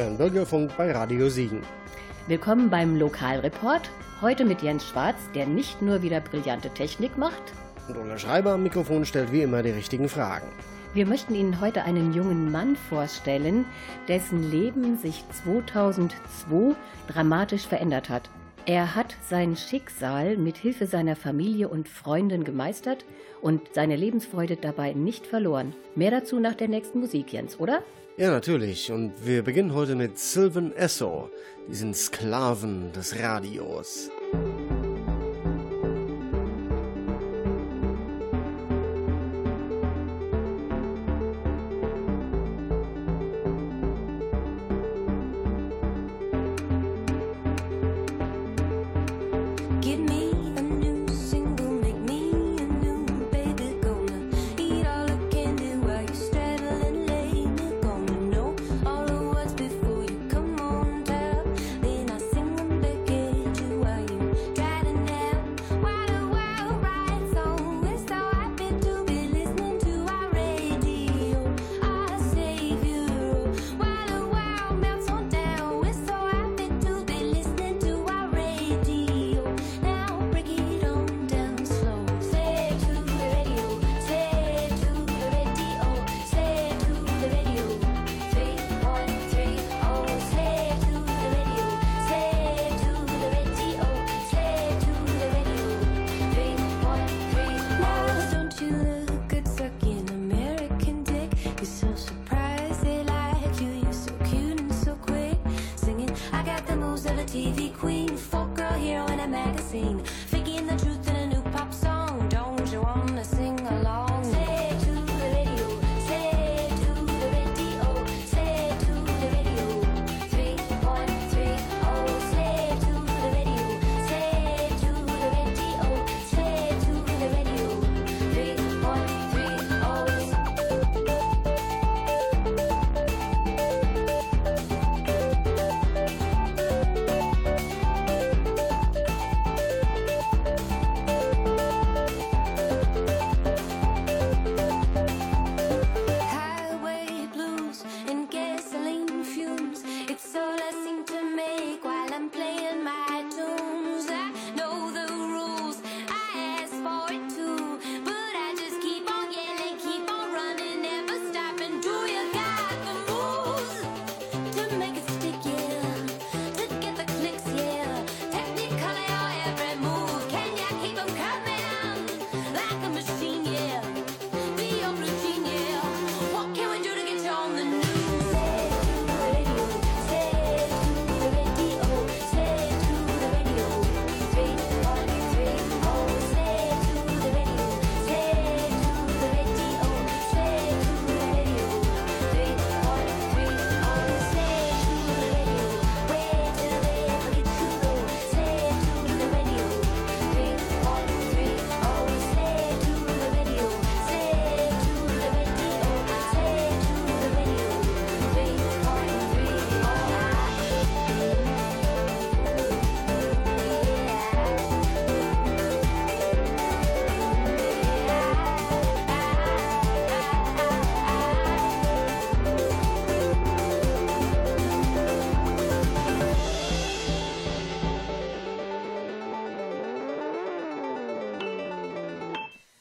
hören Bürgerfunk bei Radio Siegen. Willkommen beim Lokalreport. Heute mit Jens Schwarz, der nicht nur wieder brillante Technik macht. Und Ulla Schreiber am Mikrofon stellt wie immer die richtigen Fragen. Wir möchten Ihnen heute einen jungen Mann vorstellen, dessen Leben sich 2002 dramatisch verändert hat. Er hat sein Schicksal mit Hilfe seiner Familie und Freunden gemeistert und seine Lebensfreude dabei nicht verloren. Mehr dazu nach der nächsten Musik, Jens, oder? Ja, natürlich. Und wir beginnen heute mit Sylvan Esso, diesen Sklaven des Radios.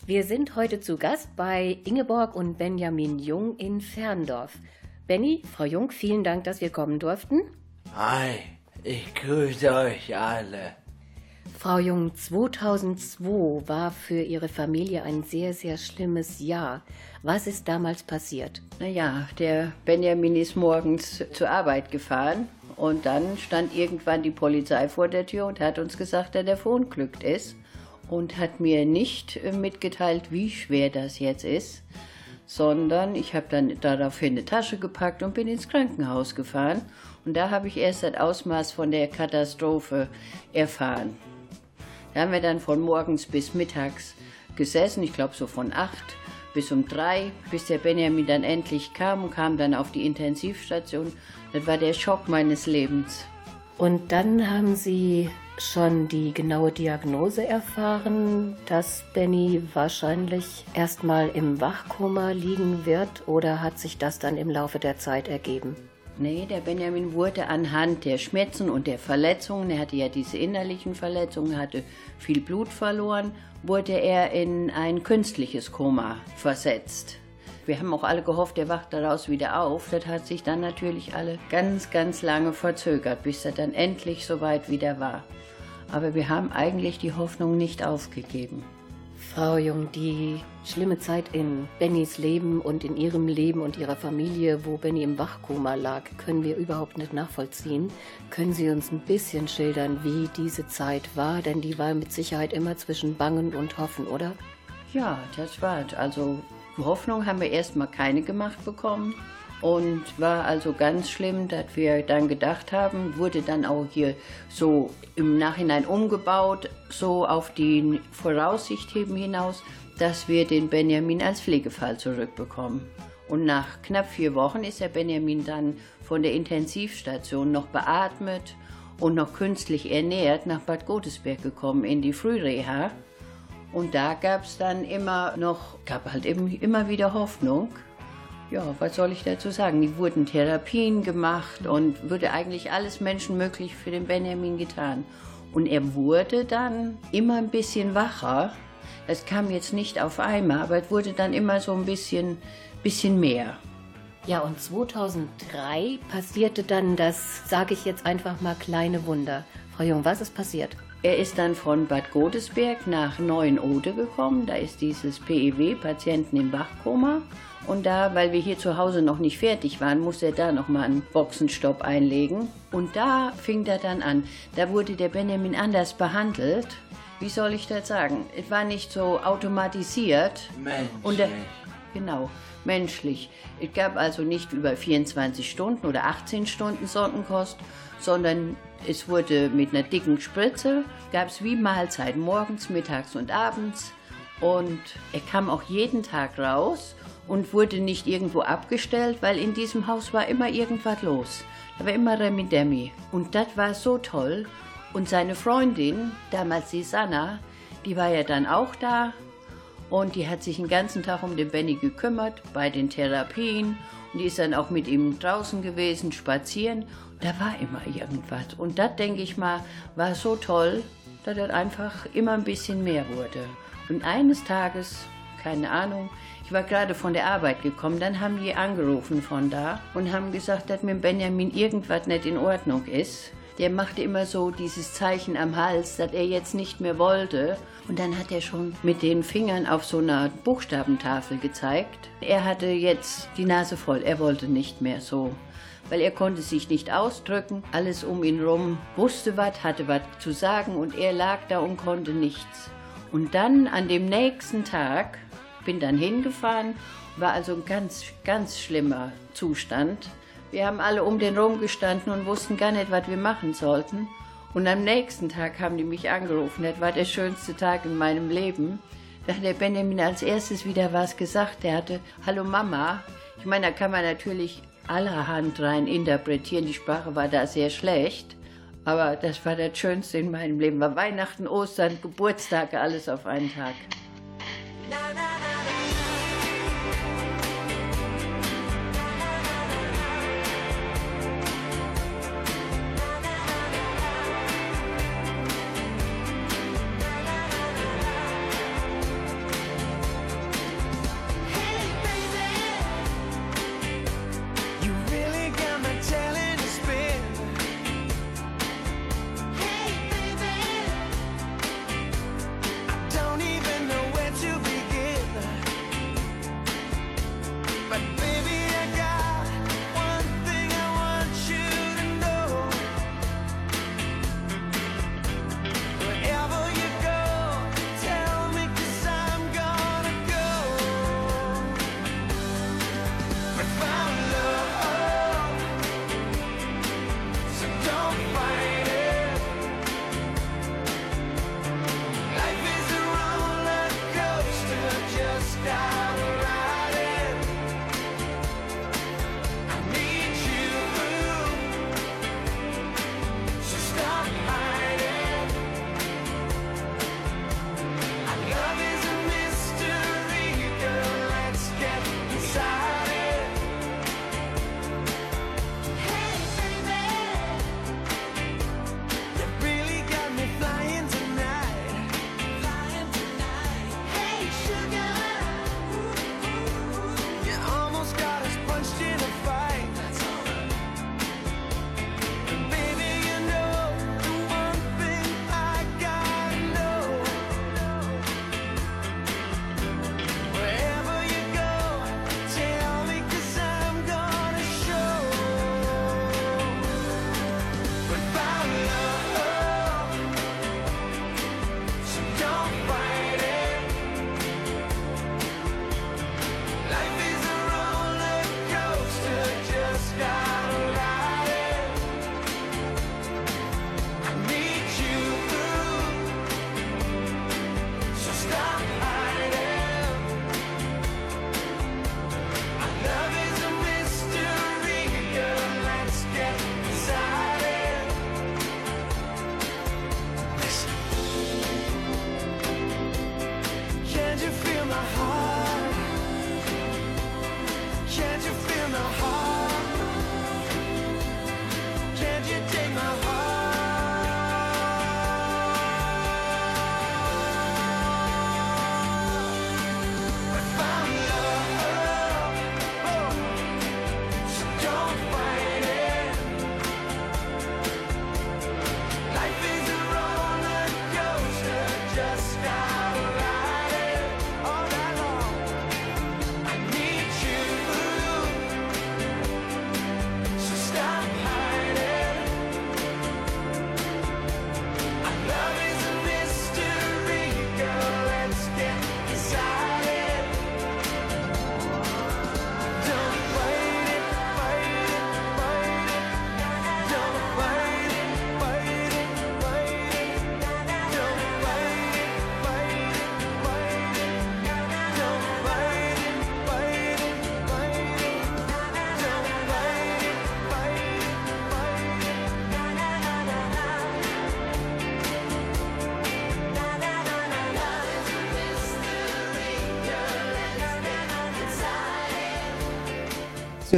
Wir sind heute zu Gast bei Ingeborg und Benjamin Jung in Ferndorf. Benny, Frau Jung, vielen Dank, dass wir kommen durften. Hi, ich grüße euch alle. Frau Jung, 2002 war für Ihre Familie ein sehr, sehr schlimmes Jahr. Was ist damals passiert? Naja, der Benjamin ist morgens zur Arbeit gefahren und dann stand irgendwann die Polizei vor der Tür und hat uns gesagt, der Telefon glückt ist und hat mir nicht äh, mitgeteilt, wie schwer das jetzt ist, sondern ich habe dann daraufhin eine Tasche gepackt und bin ins Krankenhaus gefahren. Und da habe ich erst das Ausmaß von der Katastrophe erfahren. Da haben wir dann von morgens bis mittags gesessen, ich glaube so von acht bis um drei, bis der Benjamin dann endlich kam und kam dann auf die Intensivstation. Das war der Schock meines Lebens. Und dann haben Sie schon die genaue Diagnose erfahren, dass Benny wahrscheinlich erstmal im Wachkoma liegen wird oder hat sich das dann im Laufe der Zeit ergeben? Nee, der Benjamin wurde anhand der Schmerzen und der Verletzungen, er hatte ja diese innerlichen Verletzungen, hatte viel Blut verloren, wurde er in ein künstliches Koma versetzt. Wir haben auch alle gehofft, er wacht daraus wieder auf. Das hat sich dann natürlich alle ganz, ganz lange verzögert, bis er dann endlich soweit wieder war. Aber wir haben eigentlich die Hoffnung nicht aufgegeben. Frau Jung, die schlimme Zeit in Bennys Leben und in ihrem Leben und ihrer Familie, wo Benny im Wachkoma lag, können wir überhaupt nicht nachvollziehen. Können Sie uns ein bisschen schildern, wie diese Zeit war? Denn die war mit Sicherheit immer zwischen Bangen und Hoffen, oder? Ja, das war also Hoffnung haben wir erstmal keine gemacht bekommen. Und war also ganz schlimm, dass wir dann gedacht haben, wurde dann auch hier so im Nachhinein umgebaut, so auf die Voraussicht eben hinaus, dass wir den Benjamin als Pflegefall zurückbekommen. Und nach knapp vier Wochen ist der Benjamin dann von der Intensivstation noch beatmet und noch künstlich ernährt nach Bad Godesberg gekommen in die Frühreha. Und da gab es dann immer noch, gab halt eben immer wieder Hoffnung. Ja, was soll ich dazu sagen? Die wurden Therapien gemacht und wurde eigentlich alles menschenmöglich für den Benjamin getan. Und er wurde dann immer ein bisschen wacher. Das kam jetzt nicht auf einmal, aber es wurde dann immer so ein bisschen, bisschen mehr. Ja, und 2003 passierte dann das, sage ich jetzt einfach mal, kleine Wunder. Frau Jung, was ist passiert? Er ist dann von Bad Godesberg nach Neuenode gekommen. Da ist dieses PEW, Patienten im Wachkoma. Und da, weil wir hier zu Hause noch nicht fertig waren, musste er da nochmal einen Boxenstopp einlegen. Und da fing er dann an. Da wurde der Benjamin anders behandelt. Wie soll ich das sagen? Es war nicht so automatisiert. Mensch. Und der, genau, menschlich. Es gab also nicht über 24 Stunden oder 18 Stunden Sondenkost, sondern es wurde mit einer dicken Spritze, gab es wie Mahlzeiten morgens, mittags und abends. Und er kam auch jeden Tag raus und wurde nicht irgendwo abgestellt, weil in diesem Haus war immer irgendwas los. Da war immer Remi Demi. Und das war so toll. Und seine Freundin, damals die Sanna, die war ja dann auch da. Und die hat sich den ganzen Tag um den Benny gekümmert, bei den Therapien. Und die ist dann auch mit ihm draußen gewesen, spazieren. Da war immer irgendwas. Und das, denke ich mal, war so toll, dass das einfach immer ein bisschen mehr wurde. Und eines Tages, keine Ahnung, ich war gerade von der Arbeit gekommen, dann haben die angerufen von da und haben gesagt, dass mit Benjamin irgendwas nicht in Ordnung ist. Der machte immer so dieses Zeichen am Hals, dass er jetzt nicht mehr wollte. Und dann hat er schon mit den Fingern auf so einer Buchstabentafel gezeigt. Er hatte jetzt die Nase voll, er wollte nicht mehr so weil er konnte sich nicht ausdrücken. Alles um ihn rum wusste was, hatte was zu sagen und er lag da und konnte nichts. Und dann an dem nächsten Tag bin dann hingefahren, war also ein ganz, ganz schlimmer Zustand. Wir haben alle um den rum gestanden und wussten gar nicht, was wir machen sollten. Und am nächsten Tag haben die mich angerufen. Das war der schönste Tag in meinem Leben. Da hat der Benjamin als erstes wieder was gesagt. Der hatte, hallo Mama. Ich meine, da kann man natürlich allerhand rein interpretieren. Die Sprache war da sehr schlecht. Aber das war das Schönste in meinem Leben. War Weihnachten, Ostern, Geburtstag, alles auf einen Tag. Na, na, na.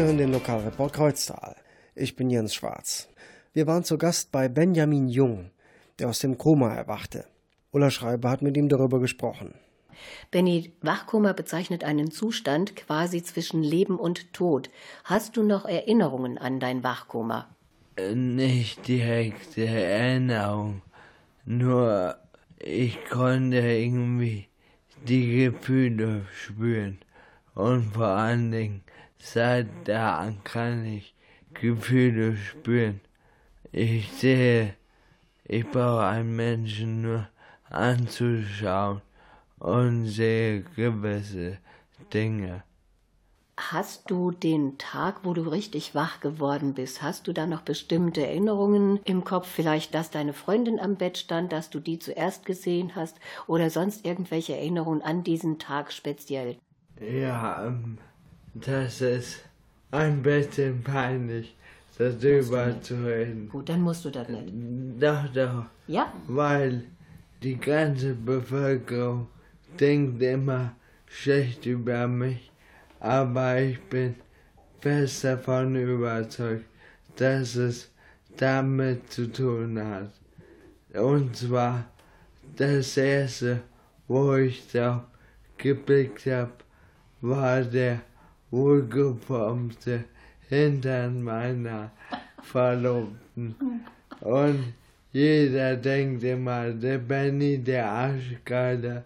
Sie hören den Lokalreport Kreuztal. Ich bin Jens Schwarz. Wir waren zu Gast bei Benjamin Jung, der aus dem Koma erwachte. Ulla Schreiber hat mit ihm darüber gesprochen. Benny, Wachkoma bezeichnet einen Zustand quasi zwischen Leben und Tod. Hast du noch Erinnerungen an dein Wachkoma? Äh, nicht direkte Erinnerung, nur ich konnte irgendwie die Gefühle spüren und vor allen Dingen Seit da kann ich Gefühle spüren. Ich sehe, ich brauche einen Menschen nur anzuschauen und sehe gewisse Dinge. Hast du den Tag, wo du richtig wach geworden bist, hast du da noch bestimmte Erinnerungen im Kopf? Vielleicht, dass deine Freundin am Bett stand, dass du die zuerst gesehen hast oder sonst irgendwelche Erinnerungen an diesen Tag speziell? Ja, ähm, das ist ein bisschen peinlich, darüber zu reden. Gut, dann musst du das nicht. Doch, doch. Ja? Weil die ganze Bevölkerung denkt immer schlecht über mich, aber ich bin fest davon überzeugt, dass es damit zu tun hat. Und zwar das erste, wo ich drauf geblickt habe, war der wohlgeformte Hintern meiner Verlobten. Und jeder denkt immer, der Benny, der Arschgeiler.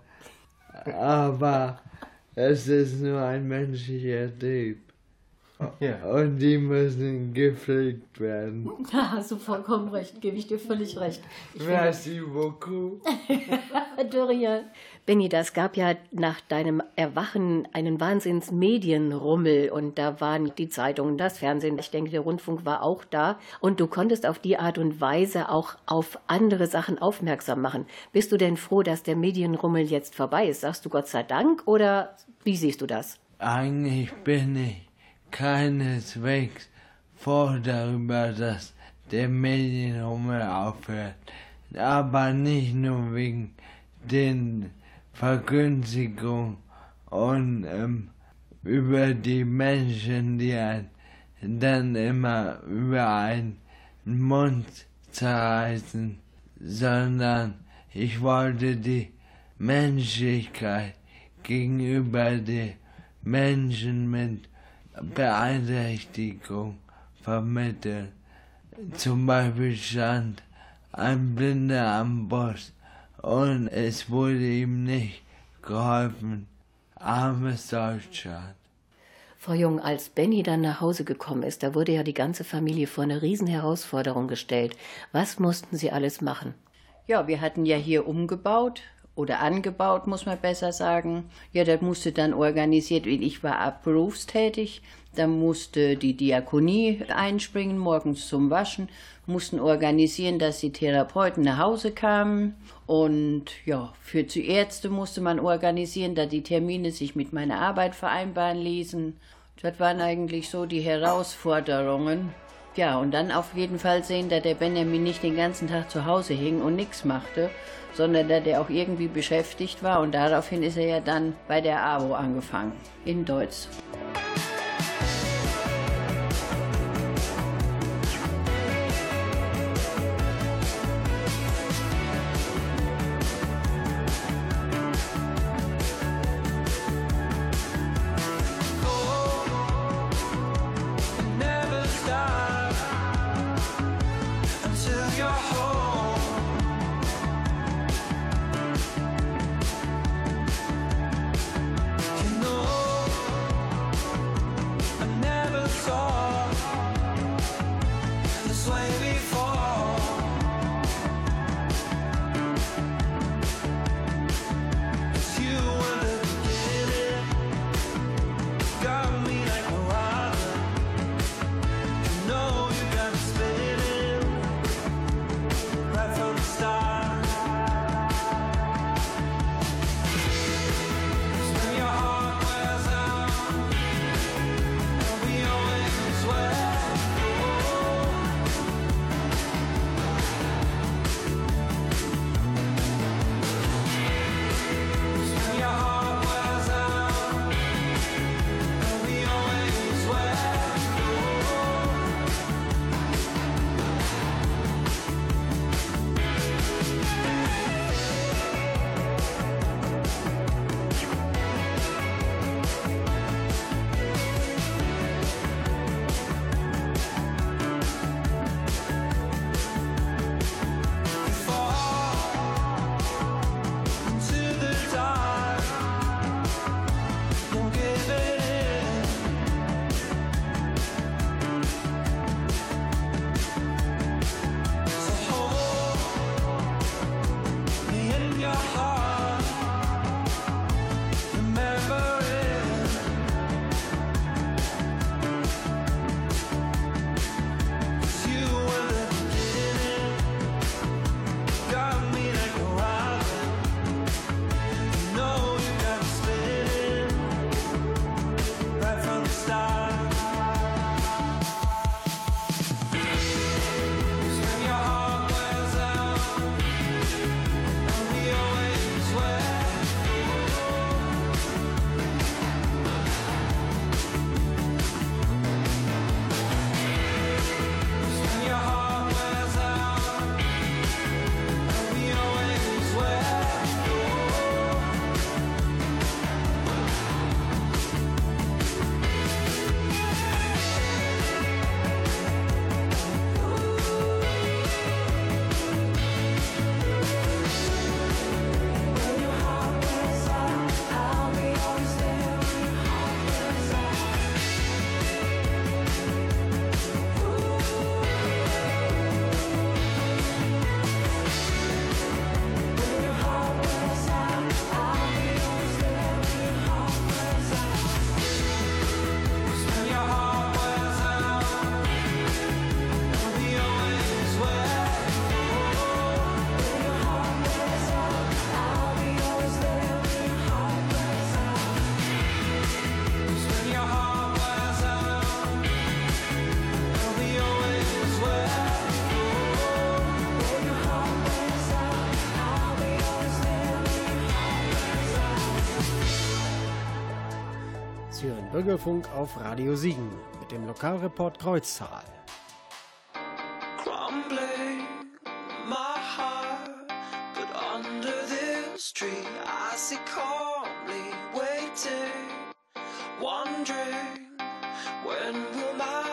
Aber es ist nur ein menschlicher Trieb. Ja. Und die müssen gepflegt werden. Da hast du vollkommen recht, gebe ich dir völlig recht. Merci beaucoup. Dorian. Benny, das gab ja nach deinem Erwachen einen Wahnsinns Medienrummel und da waren die Zeitungen, das Fernsehen, ich denke, der Rundfunk war auch da und du konntest auf die Art und Weise auch auf andere Sachen aufmerksam machen. Bist du denn froh, dass der Medienrummel jetzt vorbei ist? Sagst du Gott sei Dank oder wie siehst du das? Eigentlich bin ich keineswegs froh darüber, dass der Medienrummel aufhört. Aber nicht nur wegen den Vergünstigung und ähm, über die Menschen, die dann immer über einen Mund zerreißen, sondern ich wollte die Menschlichkeit gegenüber den Menschen mit Beeinträchtigung vermitteln. Zum Beispiel stand ein Blinder am Bus und es wurde ihm nicht geholfen. Armes Deutschland. Frau Jung, als Benny dann nach Hause gekommen ist, da wurde ja die ganze Familie vor eine Riesenherausforderung gestellt. Was mussten Sie alles machen? Ja, wir hatten ja hier umgebaut oder angebaut, muss man besser sagen. Ja, das musste dann organisiert werden. Ich war berufstätig, da musste die Diakonie einspringen, morgens zum Waschen, mussten organisieren, dass die Therapeuten nach Hause kamen. Und ja, für die Ärzte musste man organisieren, dass die Termine sich mit meiner Arbeit vereinbaren ließen. Das waren eigentlich so die Herausforderungen. Ja, und dann auf jeden Fall sehen, dass der Benjamin nicht den ganzen Tag zu Hause hing und nichts machte, sondern dass er auch irgendwie beschäftigt war. Und daraufhin ist er ja dann bei der AWO angefangen, in Deutsch. your home hören Bürgerfunk auf Radio Siegen mit dem Lokalreport Kreuztal. wondering when will my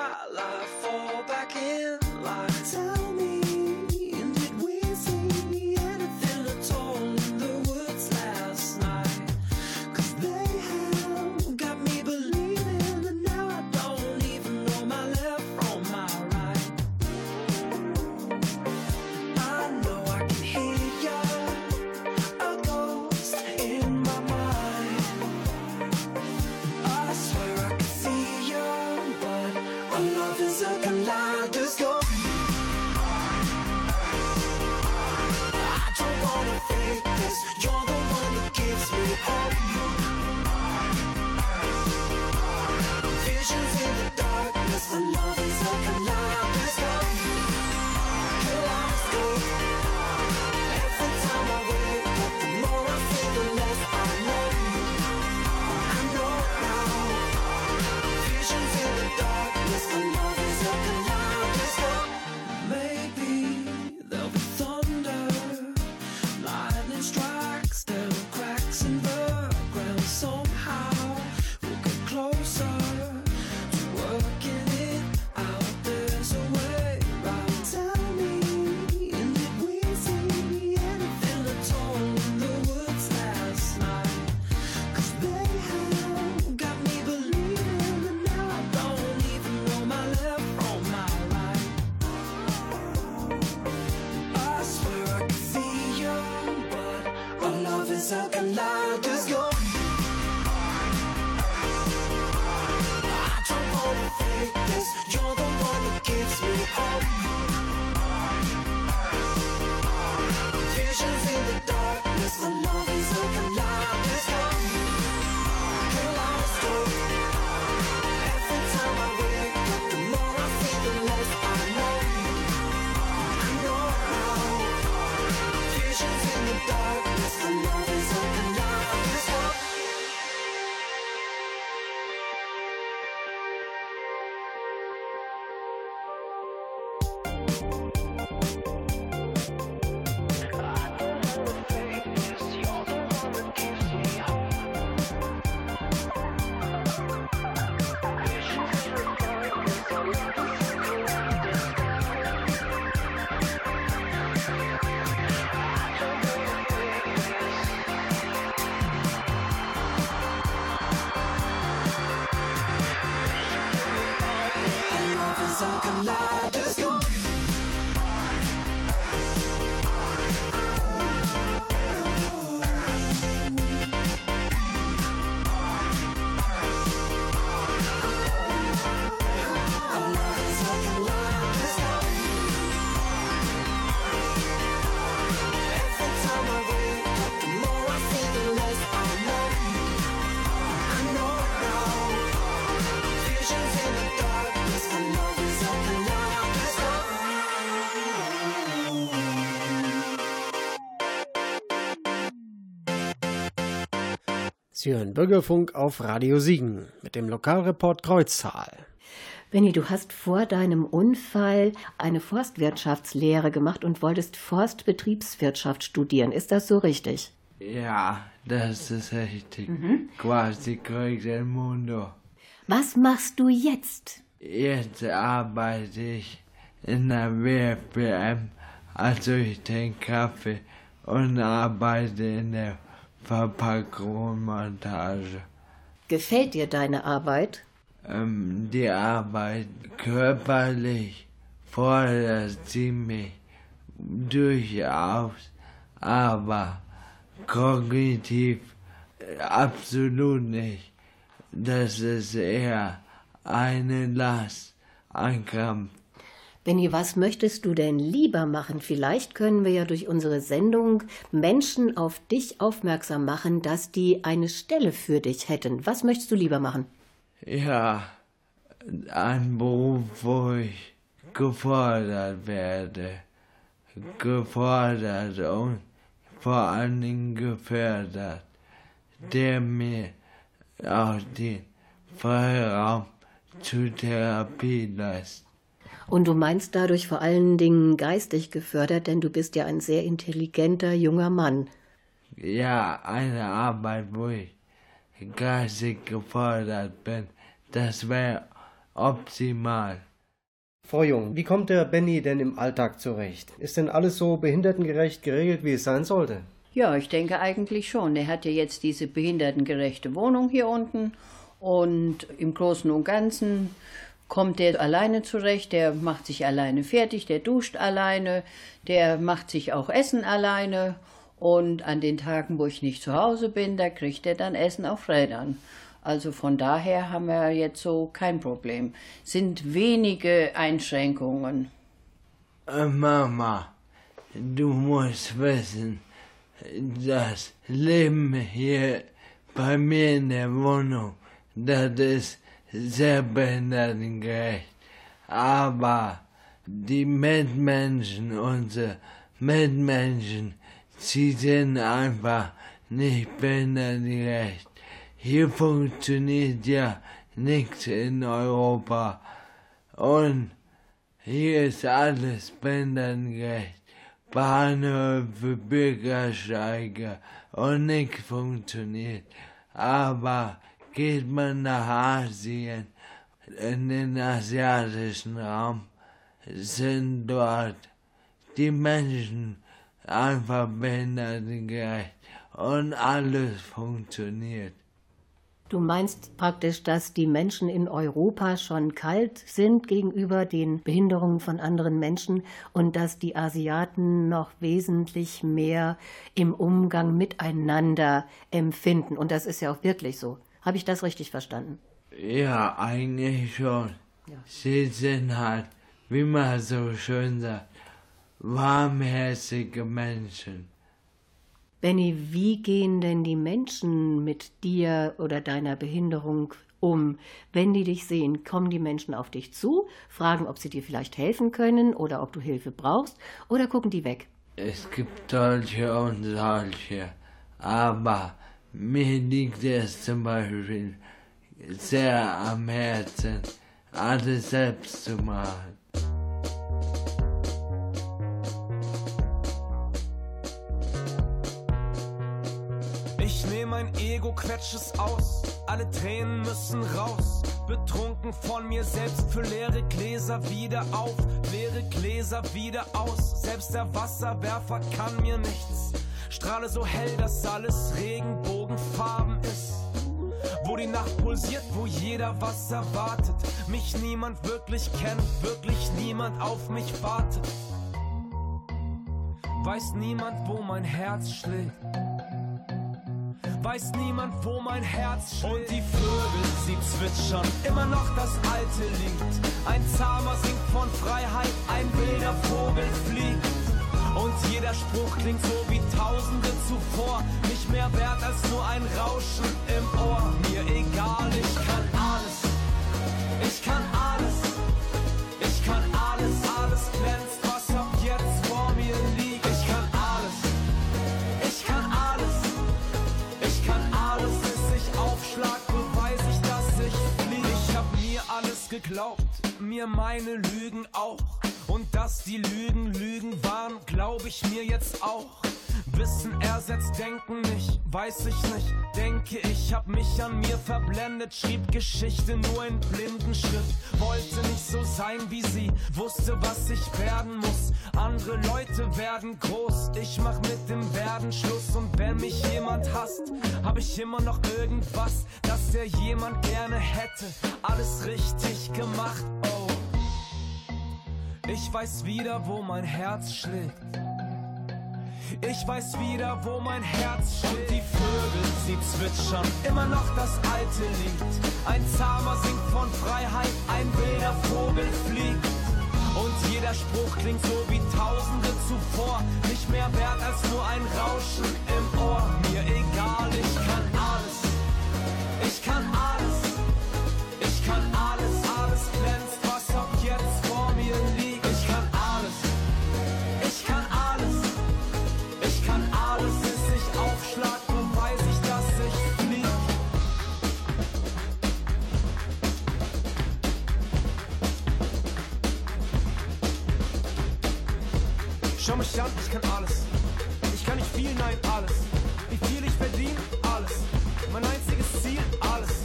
Sie hören Bürgerfunk auf Radio Siegen mit dem Lokalreport Kreuztal. Benny, du hast vor deinem Unfall eine Forstwirtschaftslehre gemacht und wolltest Forstbetriebswirtschaft studieren. Ist das so richtig? Ja, das ist richtig. Quasi König del Mundo. Was machst du jetzt? Jetzt arbeite ich in der WFBM, also ich trinke Kaffee und arbeite in der Verpackung und Montage. Gefällt dir deine Arbeit? Ähm, die Arbeit körperlich fordert sie mich durchaus, aber kognitiv äh, absolut nicht. Das ist eher eine Last, ein Kampf. Benny, was möchtest du denn lieber machen? Vielleicht können wir ja durch unsere Sendung Menschen auf dich aufmerksam machen, dass die eine Stelle für dich hätten. Was möchtest du lieber machen? Ja, ein Beruf, wo ich gefordert werde. Gefordert und vor allen Dingen gefördert, der mir auch den Freiraum zur Therapie lässt. Und du meinst dadurch vor allen Dingen geistig gefördert, denn du bist ja ein sehr intelligenter junger Mann. Ja, eine Arbeit, wo ich geistig gefordert bin, das wäre optimal. Frau Jung, wie kommt der Benny denn im Alltag zurecht? Ist denn alles so behindertengerecht geregelt, wie es sein sollte? Ja, ich denke eigentlich schon. Er hat ja jetzt diese behindertengerechte Wohnung hier unten und im Großen und Ganzen kommt er alleine zurecht. Der macht sich alleine fertig, der duscht alleine, der macht sich auch Essen alleine und an den Tagen, wo ich nicht zu Hause bin, da kriegt er dann Essen auf Rädern. Also von daher haben wir jetzt so kein Problem. Sind wenige Einschränkungen. Äh, Mama, du musst wissen, das Leben hier bei mir in der Wohnung, das ist sehr behindertengerecht. Aber die Mitmenschen, unsere Mitmenschen, sie sind einfach nicht behindertengerecht. Hier funktioniert ja nichts in Europa. Und hier ist alles behindertengerecht. Bahnhöfe, Bürgersteige und nichts funktioniert. Aber geht man nach Asien, in den asiatischen Raum, sind dort die Menschen einfach behindertengerecht und alles funktioniert. Du meinst praktisch, dass die Menschen in Europa schon kalt sind gegenüber den Behinderungen von anderen Menschen und dass die Asiaten noch wesentlich mehr im Umgang miteinander empfinden. Und das ist ja auch wirklich so. Habe ich das richtig verstanden? Ja, eigentlich schon. Sie sind halt, wie man so schön sagt, warmherzige Menschen. Benny, wie gehen denn die Menschen mit dir oder deiner Behinderung um? Wenn die dich sehen, kommen die Menschen auf dich zu, fragen, ob sie dir vielleicht helfen können oder ob du Hilfe brauchst oder gucken die weg? Es gibt solche und solche, aber mir liegt es zum Beispiel sehr am Herzen, alles selbst zu machen. Ich nehm mein Ego, quetsch es aus. Alle Tränen müssen raus. Betrunken von mir selbst für leere Gläser wieder auf. Leere Gläser wieder aus. Selbst der Wasserwerfer kann mir nichts. Strahle so hell, dass alles Regenbogenfarben ist. Wo die Nacht pulsiert, wo jeder was erwartet. Mich niemand wirklich kennt, wirklich niemand auf mich wartet. Weiß niemand, wo mein Herz schlägt weiß niemand, wo mein Herz schlägt. Und die Vögel, sie zwitschern immer noch das alte Lied. Ein Zahmer singt von Freiheit, ein wilder Vogel fliegt. Und jeder Spruch klingt so wie Tausende zuvor. Nicht mehr wert als nur ein Rauschen im Ohr. Mir egal, ich kann alles. Ich kann alles. Ich kann alles, alles glänzt, was ab jetzt vor mir liegt. Ich kann alles. Ich kann alles. Ich kann alles, bis ich aufschlag, beweis ich, dass ich flieg. Ich hab mir alles geglaubt, mir meine Lügen auch. Und dass die Lügen Lügen waren, glaub ich mir jetzt auch. Wissen ersetzt Denken nicht, weiß ich nicht. Denke ich hab mich an mir verblendet, schrieb Geschichte nur in Blindenschrift. Wollte nicht so sein wie sie, wusste was ich werden muss. Andere Leute werden groß, ich mach mit dem Werden Schluss. Und wenn mich jemand hasst, hab ich immer noch irgendwas, das der jemand gerne hätte. Alles richtig gemacht, oh. Ich weiß wieder, wo mein Herz schlägt. Ich weiß wieder, wo mein Herz schlägt. Und die Vögel, sie zwitschern immer noch das alte Lied. Ein Zahmer singt von Freiheit, ein wilder Vogel fliegt. Und jeder Spruch klingt so wie Tausende zuvor. Nicht mehr wert als nur ein Rauschen im Ohr. Mir egal, ich kann alles. Ich kann alles. Ich kann alles, Schau mich an, ich kann alles. Ich kann nicht viel, nein, alles. Wie viel ich verdiene, alles. Mein einziges Ziel, alles.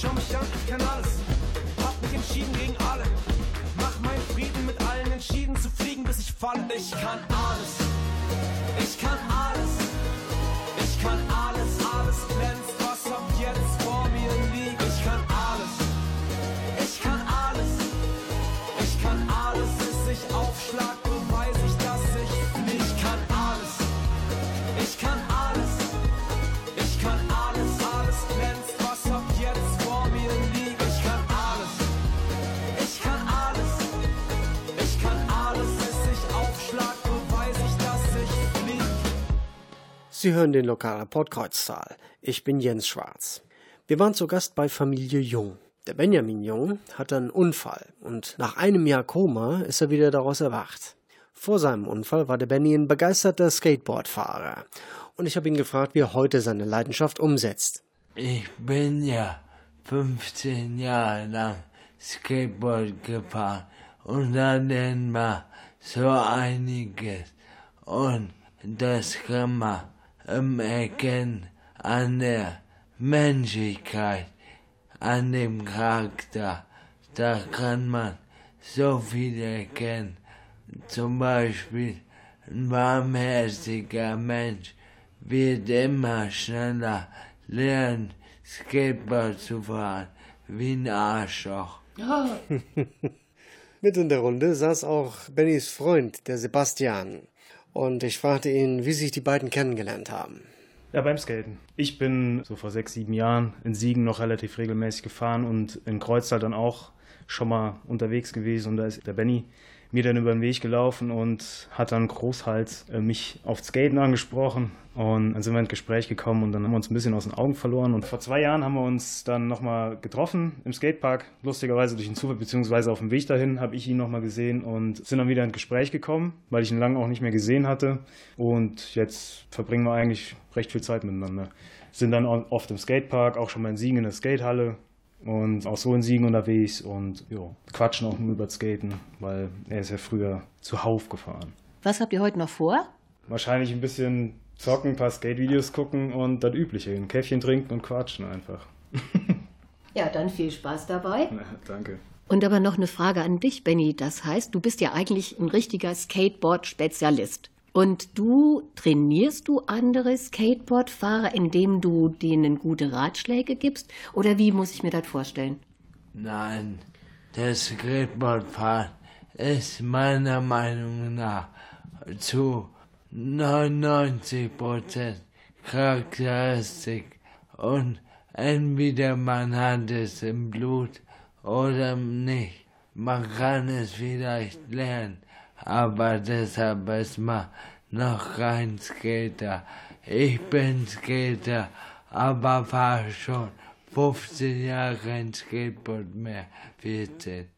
Schau mich an, ich kann alles. Hab mich entschieden gegen alle. Mach meinen Frieden mit allen entschieden zu fliegen, bis ich falle. Ich kann alles. Ich kann alles. Ich kann Sie hören den lokalen Podkreuztal. Ich bin Jens Schwarz. Wir waren zu Gast bei Familie Jung. Der Benjamin Jung hatte einen Unfall und nach einem Jahr Koma ist er wieder daraus erwacht. Vor seinem Unfall war der Benny ein begeisterter Skateboardfahrer und ich habe ihn gefragt, wie er heute seine Leidenschaft umsetzt. Ich bin ja 15 Jahre lang Skateboard gefahren und dann man so einiges. Und das kann erkennen an der Menschlichkeit, an dem Charakter. Da kann man so viel erkennen. Zum Beispiel ein warmherziger Mensch wird immer schneller lernen, Skateboard zu fahren, wie ein Arschloch. Mit in der Runde saß auch Bennys Freund, der Sebastian. Und ich fragte ihn, wie sich die beiden kennengelernt haben. Ja, beim Skaten. Ich bin so vor sechs, sieben Jahren in Siegen noch relativ regelmäßig gefahren und in Kreuztal dann auch schon mal unterwegs gewesen. Und da ist der Benny mir dann über den Weg gelaufen und hat dann großhals äh, mich auf Skaten angesprochen. Und dann sind wir ins Gespräch gekommen und dann haben wir uns ein bisschen aus den Augen verloren. Und vor zwei Jahren haben wir uns dann nochmal getroffen im Skatepark. Lustigerweise durch den Zufall, beziehungsweise auf dem Weg dahin habe ich ihn nochmal gesehen und sind dann wieder ins Gespräch gekommen, weil ich ihn lange auch nicht mehr gesehen hatte. Und jetzt verbringen wir eigentlich recht viel Zeit miteinander. Sind dann oft im Skatepark, auch schon mal in Siegen in der Skatehalle und auch so in Siegen unterwegs und jo, quatschen auch nur über das Skaten, weil er ist ja früher zuhauf gefahren. Was habt ihr heute noch vor? Wahrscheinlich ein bisschen zocken, ein paar Skate-Videos gucken und das Übliche, ein Käffchen trinken und quatschen einfach. Ja, dann viel Spaß dabei. Na, danke. Und aber noch eine Frage an dich, Benny. Das heißt, du bist ja eigentlich ein richtiger Skateboard-Spezialist. Und du trainierst du andere Skateboardfahrer, indem du denen gute Ratschläge gibst? Oder wie muss ich mir das vorstellen? Nein, das Skateboardfahren ist meiner Meinung nach zu 99% Charakteristik und entweder man hat es im Blut oder nicht. Man kann es vielleicht lernen, aber deshalb ist man noch kein Skater. Ich bin Skater, aber fahre schon 15 Jahre kein Skateboard mehr, 14.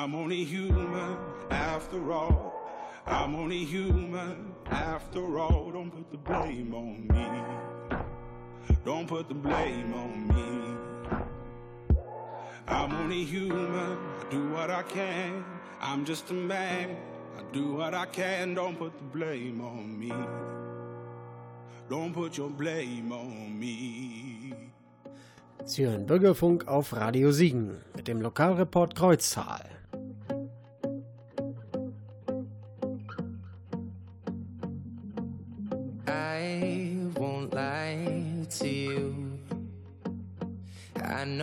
I'm only human after all. I'm only human after all. Don't put the blame on me. Don't put the blame on me. I'm only human. I do what I can. I'm just a man. I do what I can. Don't put the blame on me. Don't put your blame on me. Sie hören Bürgerfunk auf Radio Siegen mit dem Lokalreport Kreuztal.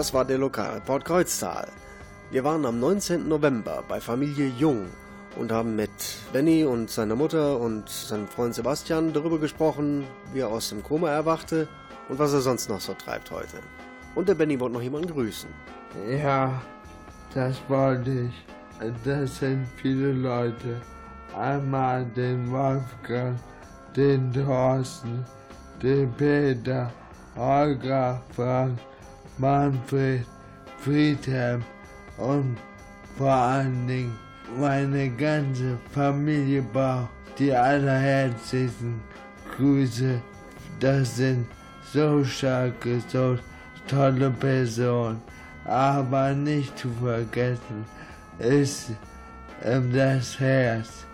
Das war der Lokalreport Kreuztal. Wir waren am 19. November bei Familie Jung und haben mit Benny und seiner Mutter und seinem Freund Sebastian darüber gesprochen, wie er aus dem Koma erwachte und was er sonst noch so treibt heute. Und der Benny wollte noch jemanden grüßen. Ja, das wollte ich. Das sind viele Leute. Einmal den Wolfgang, den Thorsten, den Peter, Holger, Frank, Manfred, Friedhelm und vor allen Dingen meine ganze Familie braucht die allerherzlichsten Grüße. Das sind so starke, so tolle Personen. Aber nicht zu vergessen ist ähm, das Herz,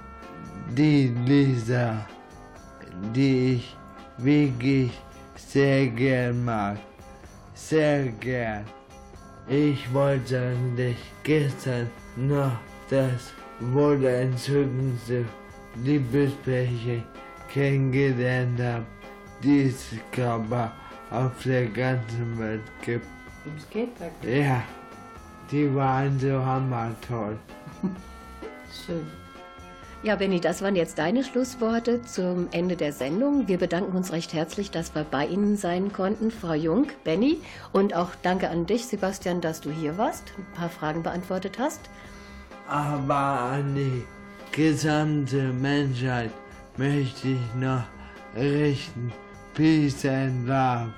die Lisa, die ich wirklich sehr gern mag. Sehr gern. Ich wollte eigentlich gestern noch das wohl entzückendste Liebespärchen kennengelernt haben, die es Körper auf der ganzen Welt gibt. Im Skatepark. Ja, die waren so hammertoll. Schön. Ja, Benny, das waren jetzt deine Schlussworte zum Ende der Sendung. Wir bedanken uns recht herzlich, dass wir bei Ihnen sein konnten, Frau Jung, Benny. Und auch danke an dich, Sebastian, dass du hier warst, ein paar Fragen beantwortet hast. Aber an die gesamte Menschheit möchte ich noch richten. Peace and love.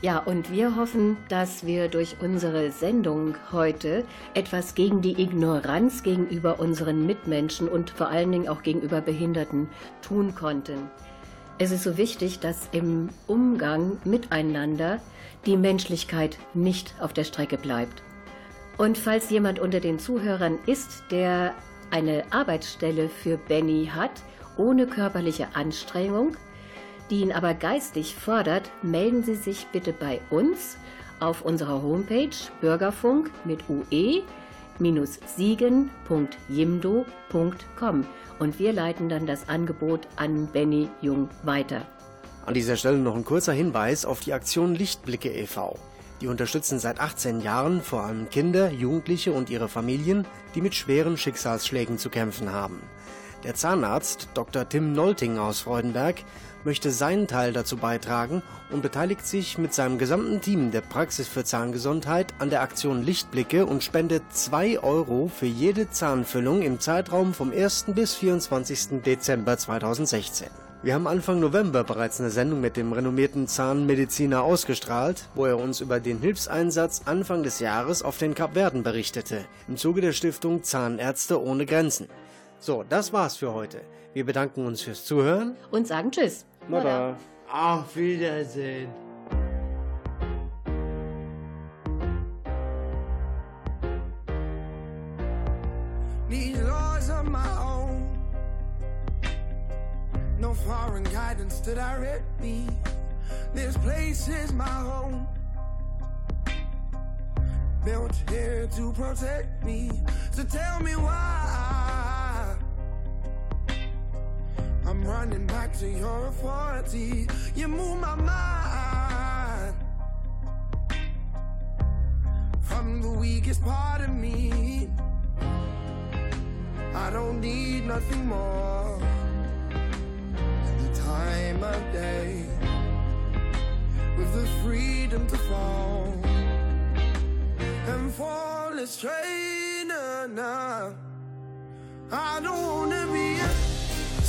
Ja, und wir hoffen, dass wir durch unsere Sendung heute etwas gegen die Ignoranz gegenüber unseren Mitmenschen und vor allen Dingen auch gegenüber Behinderten tun konnten. Es ist so wichtig, dass im Umgang miteinander die Menschlichkeit nicht auf der Strecke bleibt. Und falls jemand unter den Zuhörern ist, der eine Arbeitsstelle für Benny hat, ohne körperliche Anstrengung, die ihn aber geistig fordert, melden Sie sich bitte bei uns auf unserer Homepage bürgerfunk mit ue-siegen.jimdo.com und wir leiten dann das Angebot an Benny Jung weiter. An dieser Stelle noch ein kurzer Hinweis auf die Aktion Lichtblicke e.V. Die unterstützen seit 18 Jahren vor allem Kinder, Jugendliche und ihre Familien, die mit schweren Schicksalsschlägen zu kämpfen haben. Der Zahnarzt Dr. Tim Nolting aus Freudenberg möchte seinen Teil dazu beitragen und beteiligt sich mit seinem gesamten Team der Praxis für Zahngesundheit an der Aktion Lichtblicke und spendet 2 Euro für jede Zahnfüllung im Zeitraum vom 1. bis 24. Dezember 2016. Wir haben Anfang November bereits eine Sendung mit dem renommierten Zahnmediziner ausgestrahlt, wo er uns über den Hilfseinsatz Anfang des Jahres auf den Kapverden berichtete, im Zuge der Stiftung Zahnärzte ohne Grenzen. So, das war's für heute. Wir bedanken uns fürs Zuhören. Und sagen Tschüss. Nada. Auf Wiedersehen. These laws of my own. No foreign guidance to direct me. This place is my home. Built here to protect me. So tell me why. Running back to your authority. You move my mind from the weakest part of me. I don't need nothing more. Any time of day with the freedom to fall and fall is trainer now. Uh, I don't wanna be a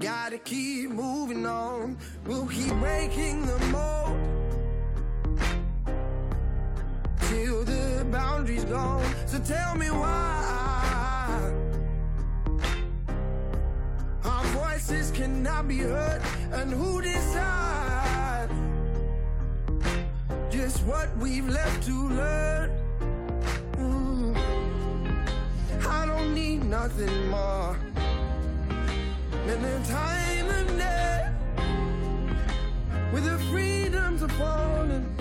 Gotta keep moving on. We'll keep breaking the mold till the boundaries gone. So tell me why our voices cannot be heard, and who decide just what we've left to learn? Mm. I don't need nothing more and the time of day, with the freedoms of falling.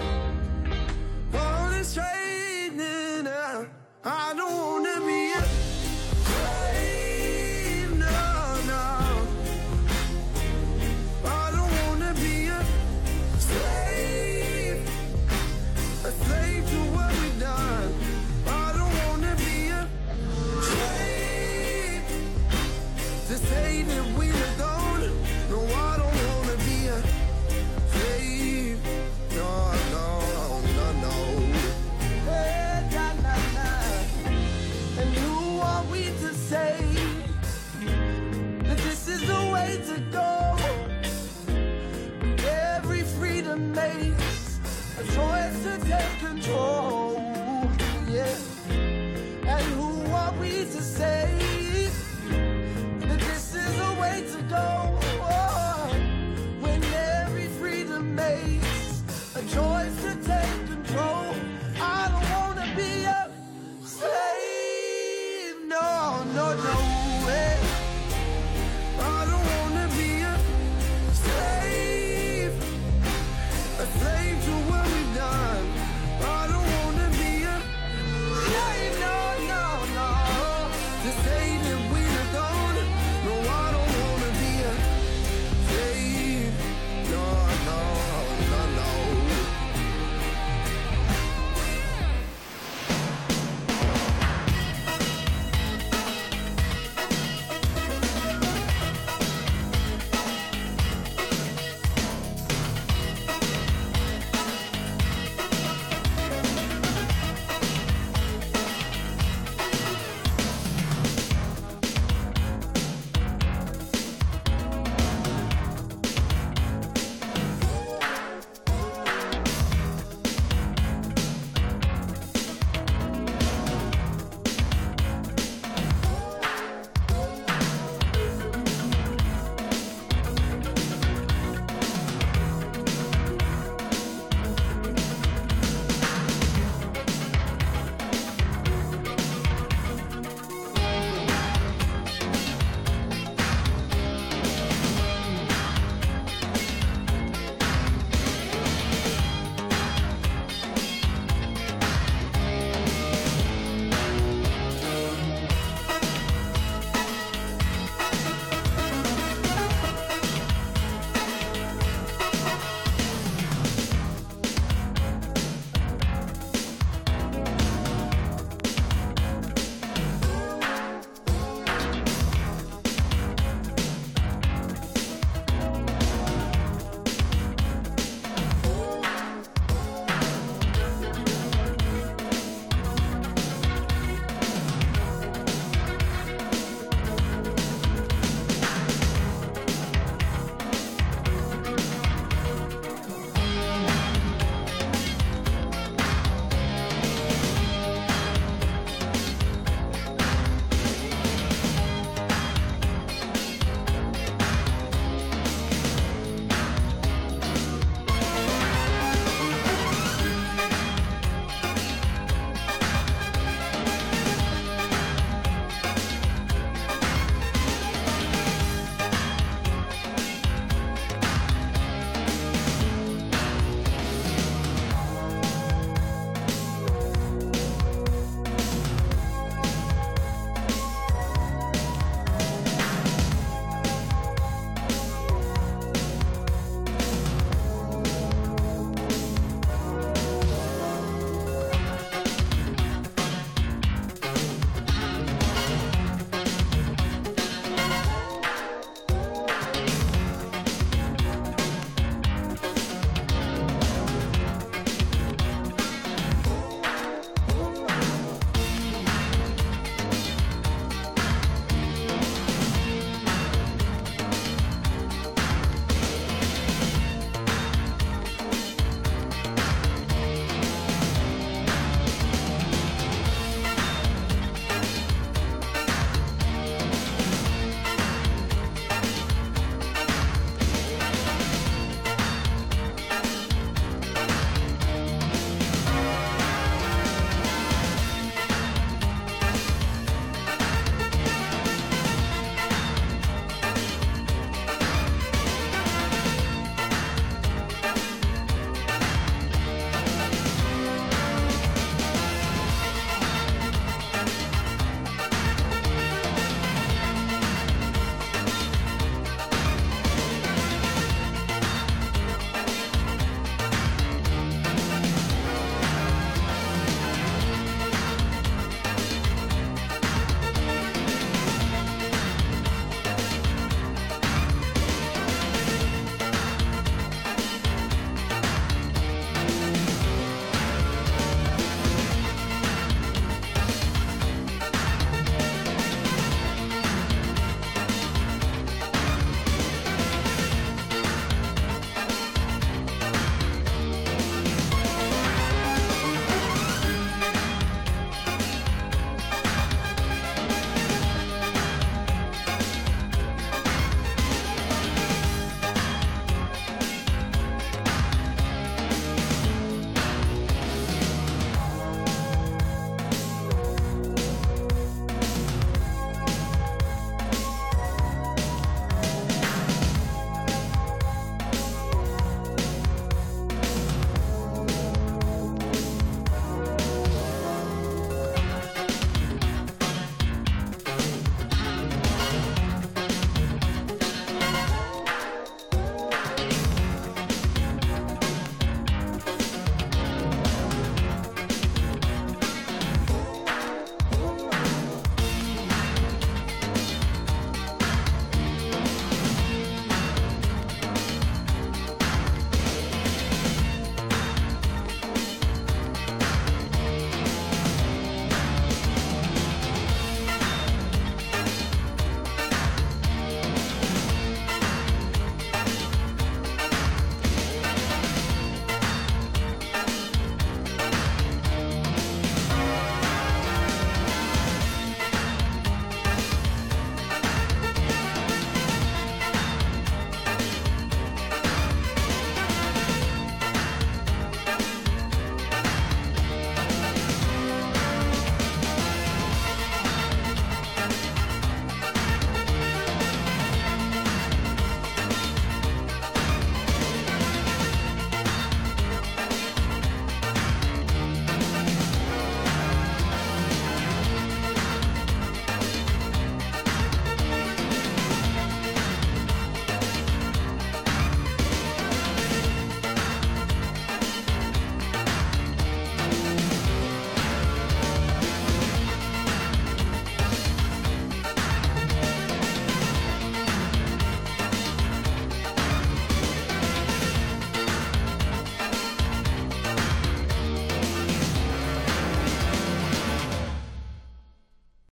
Oh.